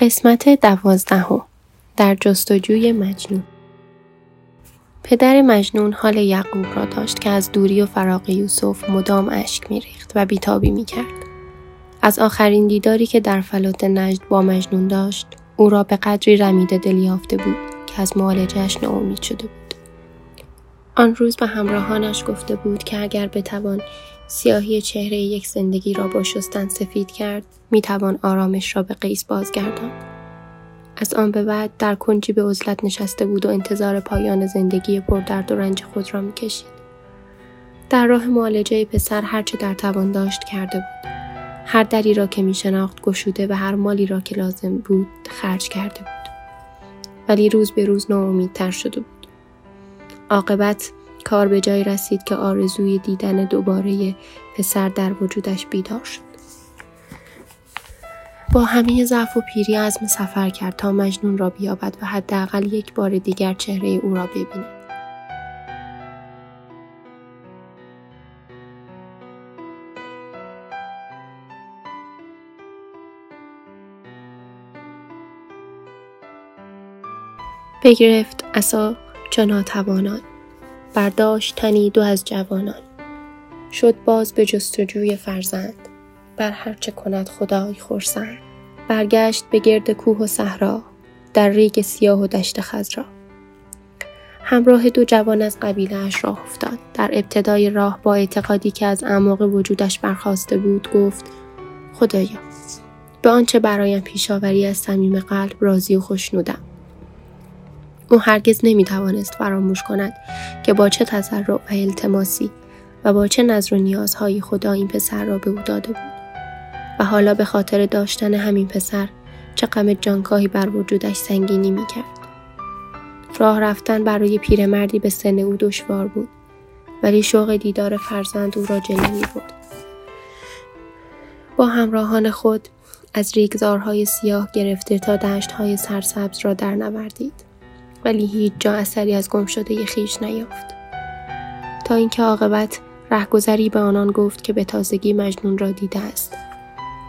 قسمت دوازدهم در جستجوی مجنون. پدر مجنون حال یعقوب را داشت که از دوری و فراق یوسف مدام اشک میریخت و بیتابی می‌کرد. از آخرین دیداری که در فلات نجد با مجنون داشت او را به قدری رمیده دل یافته بود که از معالجهاش ناامید شده بود. آن روز به همراهانش گفته بود که اگر بتوان سیاهی چهره یک زندگی را با شستن سفید کرد می توان آرامش را به قیس بازگردان. از آن به بعد در کنجی به عزلت نشسته بود و انتظار پایان زندگی پردرد و رنج خود را می‌کشید. در راه معالجه پسر هرچه در توان داشت کرده بود. هر دری را که می شناخت گشوده و هر مالی را که لازم بود خرج کرده بود. ولی روز به روز ناامیدتر شده بود. عاقبت کار به جای رسید که آرزوی دیدن دوباره پسر در وجودش بیدار شد. با همه ضعف و پیری عزم سفر کرد تا مجنون را بیابد و حداقل یک بار دیگر چهره او را ببیند. بگرفت اصا چه ناتوانان برداشت تنی دو از جوانان. شد باز به جستجوی فرزند. بر هرچه کند خدای خورسند برگشت به گرد کوه و صحرا در ریگ سیاه و دشت خزرا همراه دو جوان از قبیله اش راه افتاد. در ابتدای راه با اعتقادی که از اعماق وجودش برخواسته بود گفت خدایا به آنچه برایم پیشاوری از صمیم قلب راضی و خوشنودم. او هرگز نمی توانست فراموش کند که با چه تضرع و التماسی و با چه نظر و نیازهای خدا این پسر را به او داده بود و حالا به خاطر داشتن همین پسر چه غم جانکاهی بر وجودش سنگینی می کرد. راه رفتن برای پیرمردی به سن او دشوار بود ولی شوق دیدار فرزند او را جلو بود. با همراهان خود از ریگزارهای سیاه گرفته تا دشتهای سرسبز را در نوردید. ولی هیچ جا اثری از گم شده خیش نیافت. تا اینکه عاقبت رهگذری به آنان گفت که به تازگی مجنون را دیده است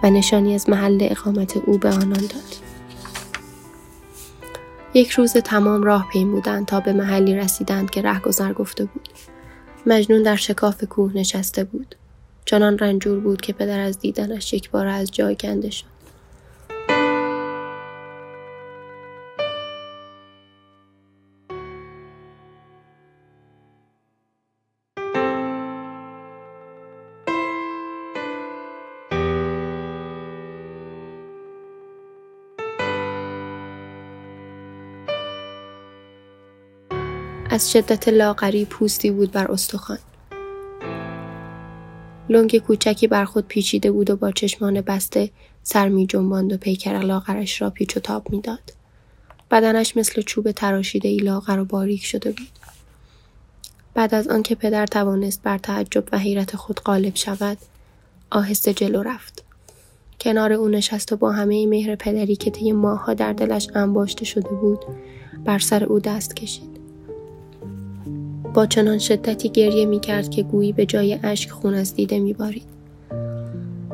و نشانی از محل اقامت او به آنان داد. یک روز تمام راه پیمودند تا به محلی رسیدند که رهگذر گفته بود. مجنون در شکاف کوه نشسته بود. چنان رنجور بود که پدر از دیدنش یک بار از جای کنده شد. از شدت لاغری پوستی بود بر استخوان لنگ کوچکی بر خود پیچیده بود و با چشمان بسته سر می جنباند و پیکر لاغرش را پیچ و تاب می‌داد. بدنش مثل چوب تراشیده ای لاغر و باریک شده بود. بعد از آنکه پدر توانست بر تعجب و حیرت خود غالب شود، آهسته جلو رفت. کنار او نشست و با همه مهر پدری که طی ماهها در دلش انباشته شده بود، بر سر او دست کشید. با چنان شدتی گریه می کرد که گویی به جای اشک خون از دیده می بارید.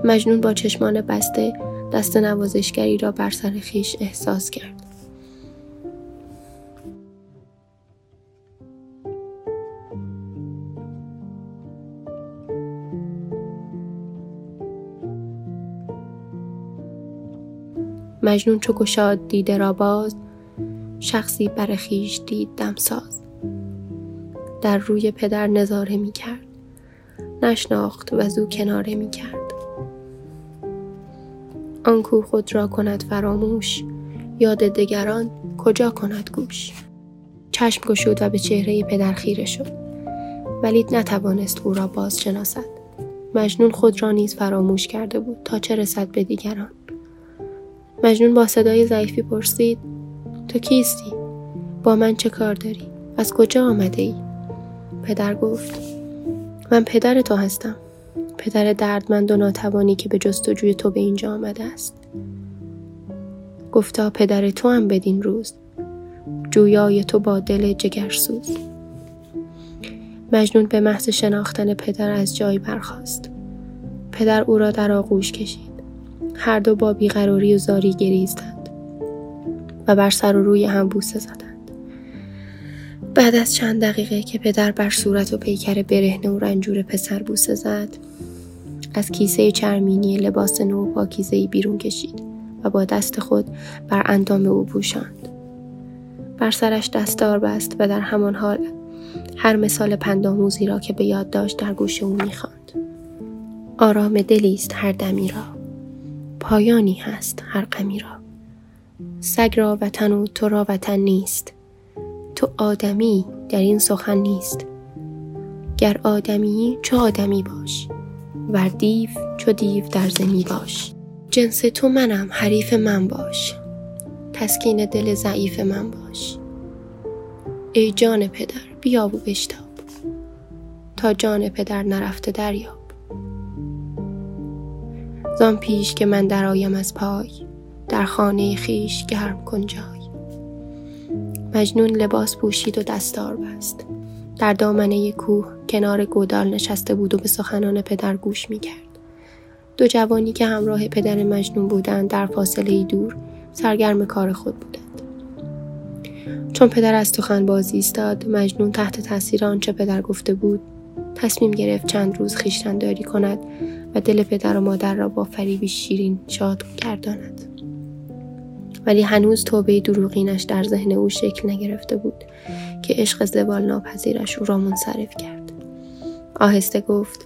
مجنون با چشمان بسته دست نوازشگری را بر سر خیش احساس کرد. مجنون چو گشاد دیده را باز شخصی بر خیش دید دمساز در روی پدر نظاره می کرد. نشناخت و زو کناره می کرد. آنکو خود را کند فراموش. یاد دگران کجا کند گوش. چشم گشود و به چهره پدر خیره شد. ولی نتوانست او را باز شناسد مجنون خود را نیز فراموش کرده بود تا چه رسد به دیگران. مجنون با صدای ضعیفی پرسید تو کیستی؟ با من چه کار داری؟ از کجا آمده ای؟ پدر گفت من پدر تو هستم. پدر دردمند و ناتوانی که به جستجوی تو به اینجا آمده است. گفتا پدر تو هم بدین روز. جویای تو با دل جگرسوز. مجنون به محض شناختن پدر از جای برخاست. پدر او را در آغوش کشید. هر دو با بیقراری و زاری گریزدند و بر سر و روی هم بوسه زدند. بعد از چند دقیقه که پدر بر صورت و پیکر برهنه و رنجور پسر بوسه زد از کیسه چرمینی لباس نو پاکیزهای بیرون کشید و با دست خود بر اندام او پوشاند. بر سرش دستار بست و در همان حال هر مثال پندآموزی را که به یاد داشت در گوش او می‌خواند. آرام دلی است هر دمی را. پایانی هست هر غمی را. سگ را وطن و تو را وطن نیست. تو آدمی در این سخن نیست. گر آدمی چو آدمی باش؟ ور دیو چو دیو در زمی باش. جنس تو منم حریف من باش. تسکین دل ضعیف من باش. ای جان پدر بیا و بشتاب. تا جان پدر نرفته دریاب. زان پیش که من درآیم از پای در خانه خیش گرم کن جای. مجنون لباس پوشید و دستار بست در دامنه کوه کنار گودال نشسته بود و به سخنان پدر گوش می کرد. دو جوانی که همراه پدر مجنون بودند در فاصله دور سرگرم کار خود بودند. چون پدر از سخن بازی ایستاد مجنون تحت تاثیر آنچه پدر گفته بود تصمیم گرفت چند روز داری کند و دل پدر و مادر را با فریبی شیرین شاد گرداند ولی هنوز توبه دروغینش در ذهن او شکل نگرفته بود که عشق زبال ناپذیرش او را منصرف کرد. آهسته گفت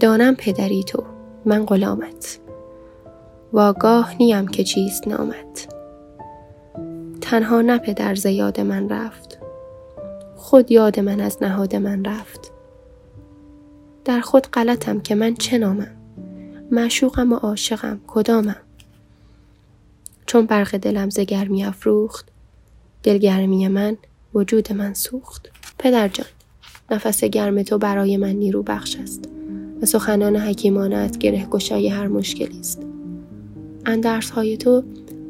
دانم پدری تو من غلامت. واگاه نیم که چیست نامت. تنها نه پدر زیاد من رفت خود یاد من از نهاد من رفت. در خود غلطم که من چه نامم؟ معشوقم و عاشقم کدامم؟ چون برق دلم ز گرمی افروخت دلگرمی من وجود من سوخت. پدر جان نفس گرم تو برای من نیرو بخش است و سخنان حکیمانت گره گشای هر مشکلی است. اندرس های تو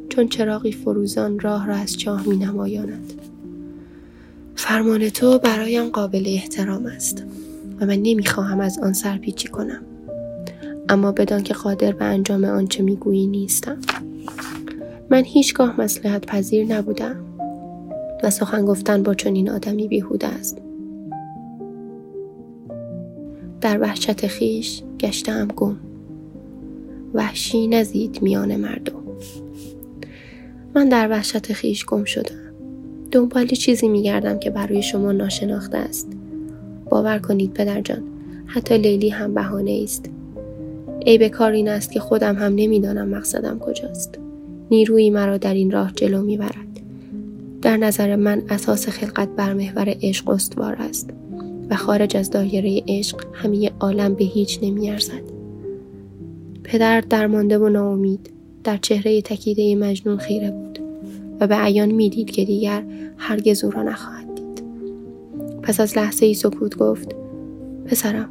چون چراغی فروزان راه را از چاه می نمایاند. فرمان تو برایم قابل احترام است و من نمی‌خواهم از آن سرپیچی کنم. اما بدان که قادر به انجام آنچه می‌گویی نیستم. من هیچگاه مسلحت پذیر نبودم و سخن گفتن با چنین آدمی بیهوده است. در وحشت خیش گشتم گم. وحشی نزید میان مردم. من در وحشت خیش گم شدم. دنبال چیزی میگردم که برای شما ناشناخته است. باور کنید پدر جان حتی لیلی هم بهانه است به کار این است که خودم هم نمی‌دانم مقصدم کجاست. نیرویی مرا در این راه جلو می‌برد. در نظر من اساس خلقت بر محور عشق استوار است و خارج از دایره عشق همه عالم به هیچ نمیارزد. پدر درمانده و ناامید در چهره تکیده مجنون خیره بود و به عیان می‌دید که دیگر هرگز او را نخواهد دید. پس از لحظه ای سکوت گفت پسرم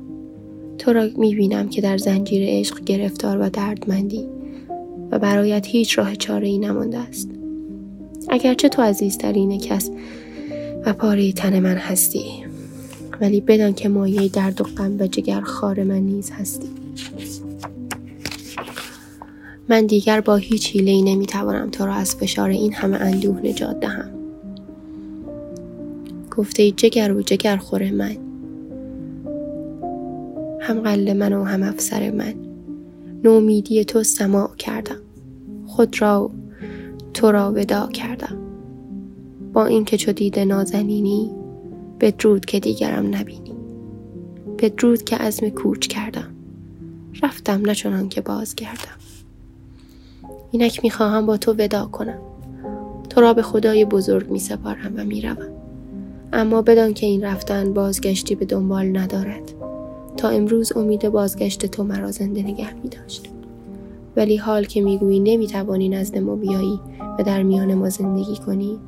تو را می‌بینم که در زنجیر عشق گرفتار و دردمندی و برایت هیچ راه چاره ای نمانده است. اگرچه تو عزیزترین کس و پاره تن من هستی ولی بدان که مایه درد و غم و جگر خار من نیز هستی. من دیگر با هیچ حیله نمی‌توانم تو را از فشار این همه اندوه نجات دهم. گفته جگر و جگر خوره من. هم قل من و هم افسر من. نومیدی تو سماع کردم. خود را و تو را ودا کردم. با اینکه چو دیده نازنینی بدرود که دیگرم نبینی. بدرود که عزم کوچ کردم. رفتم نه که بازگردم. اینک می‌خواهم با تو ودا کنم. تو را به خدای بزرگ می سپارم و می‌روم. اما بدان که این رفتن بازگشتی به دنبال ندارد. تا امروز امید بازگشت تو مرا زنده نگه می داشت ولی حال که می‌گویی نمی‌توانی نزد ما بیایی و در میان ما زندگی کنی.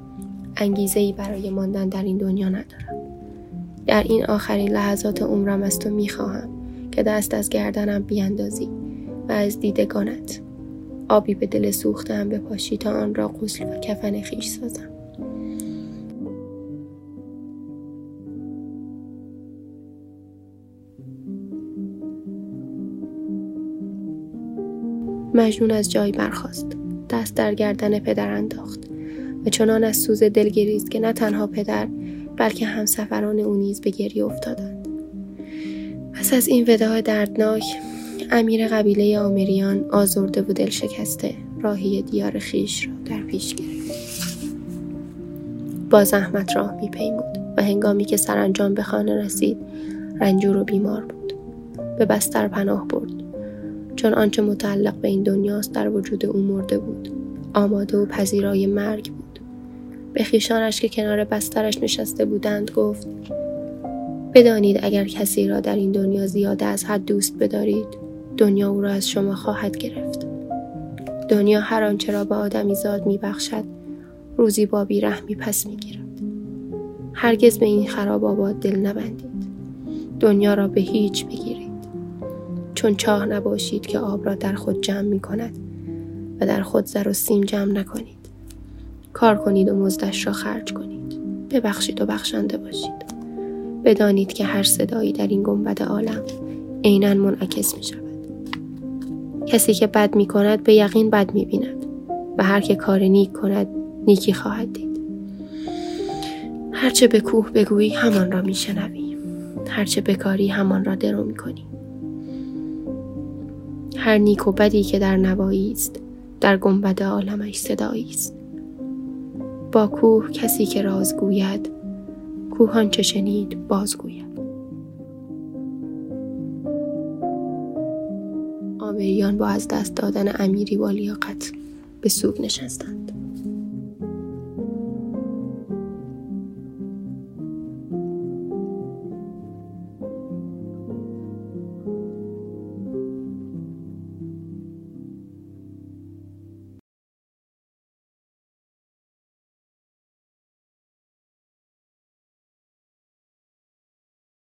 انگیزه ای برای ماندن در این دنیا ندارم. در این آخرین لحظات عمرم از تو می‌خواهم که دست از گردنم بیاندازی و از دیدگانت آبی به دل سوختم بپاشی تا آن را غسل و کفن خیش سازم. مجنون از جای برخاست. دست در گردن پدر انداخت و چنان از سوز دل گریست که نه تنها پدر بلکه همسفران او نیز به گریه افتادند. پس از این وداع دردناک امیر قبیله آمریان آزرده و دل شکسته راهی دیار خیش را در پیش گرفت. با زحمت راه می پیمود و هنگامی که سرانجام به خانه رسید رنجور و بیمار بود. به بستر پناه برد. چون آنچه متعلق به این دنیاست در وجود او مرده بود. آماده و پذیرای مرگ بود. به خیشانش که کنار بسترش نشسته بودند گفت بدانید اگر کسی را در این دنیا زیاده از حد دوست بدارید دنیا او را از شما خواهد گرفت. دنیا هر آنچه را به آدمی زاد می بخشد روزی با بیرحمی پس می گیرد. هرگز به این خراب آباد دل نبندید. دنیا را به هیچ بگیرید چون چاه نباشید که آب را در خود جمع می کند و در خود زر و سیم جمع نکنید. کار کنید و مزدش را خرج کنید. ببخشید و بخشنده باشید. بدانید که هر صدایی در این گنبد عالم عینا منعکس می شود. کسی که بد می کند به یقین بد می بیند و هر که کار نیک کند نیکی خواهد دید. هرچه به کوه بگویی همان را میشنوی هرچه بکاری همان را درو می کنی. هر نیک و بدی که در نوایی است در گنبد عالمش صدایی است. با کوه کسی که راز گوید کوهان چه شنید بازگوید آمریان با از دست دادن امیری با لیاقت به سوگ نشستند.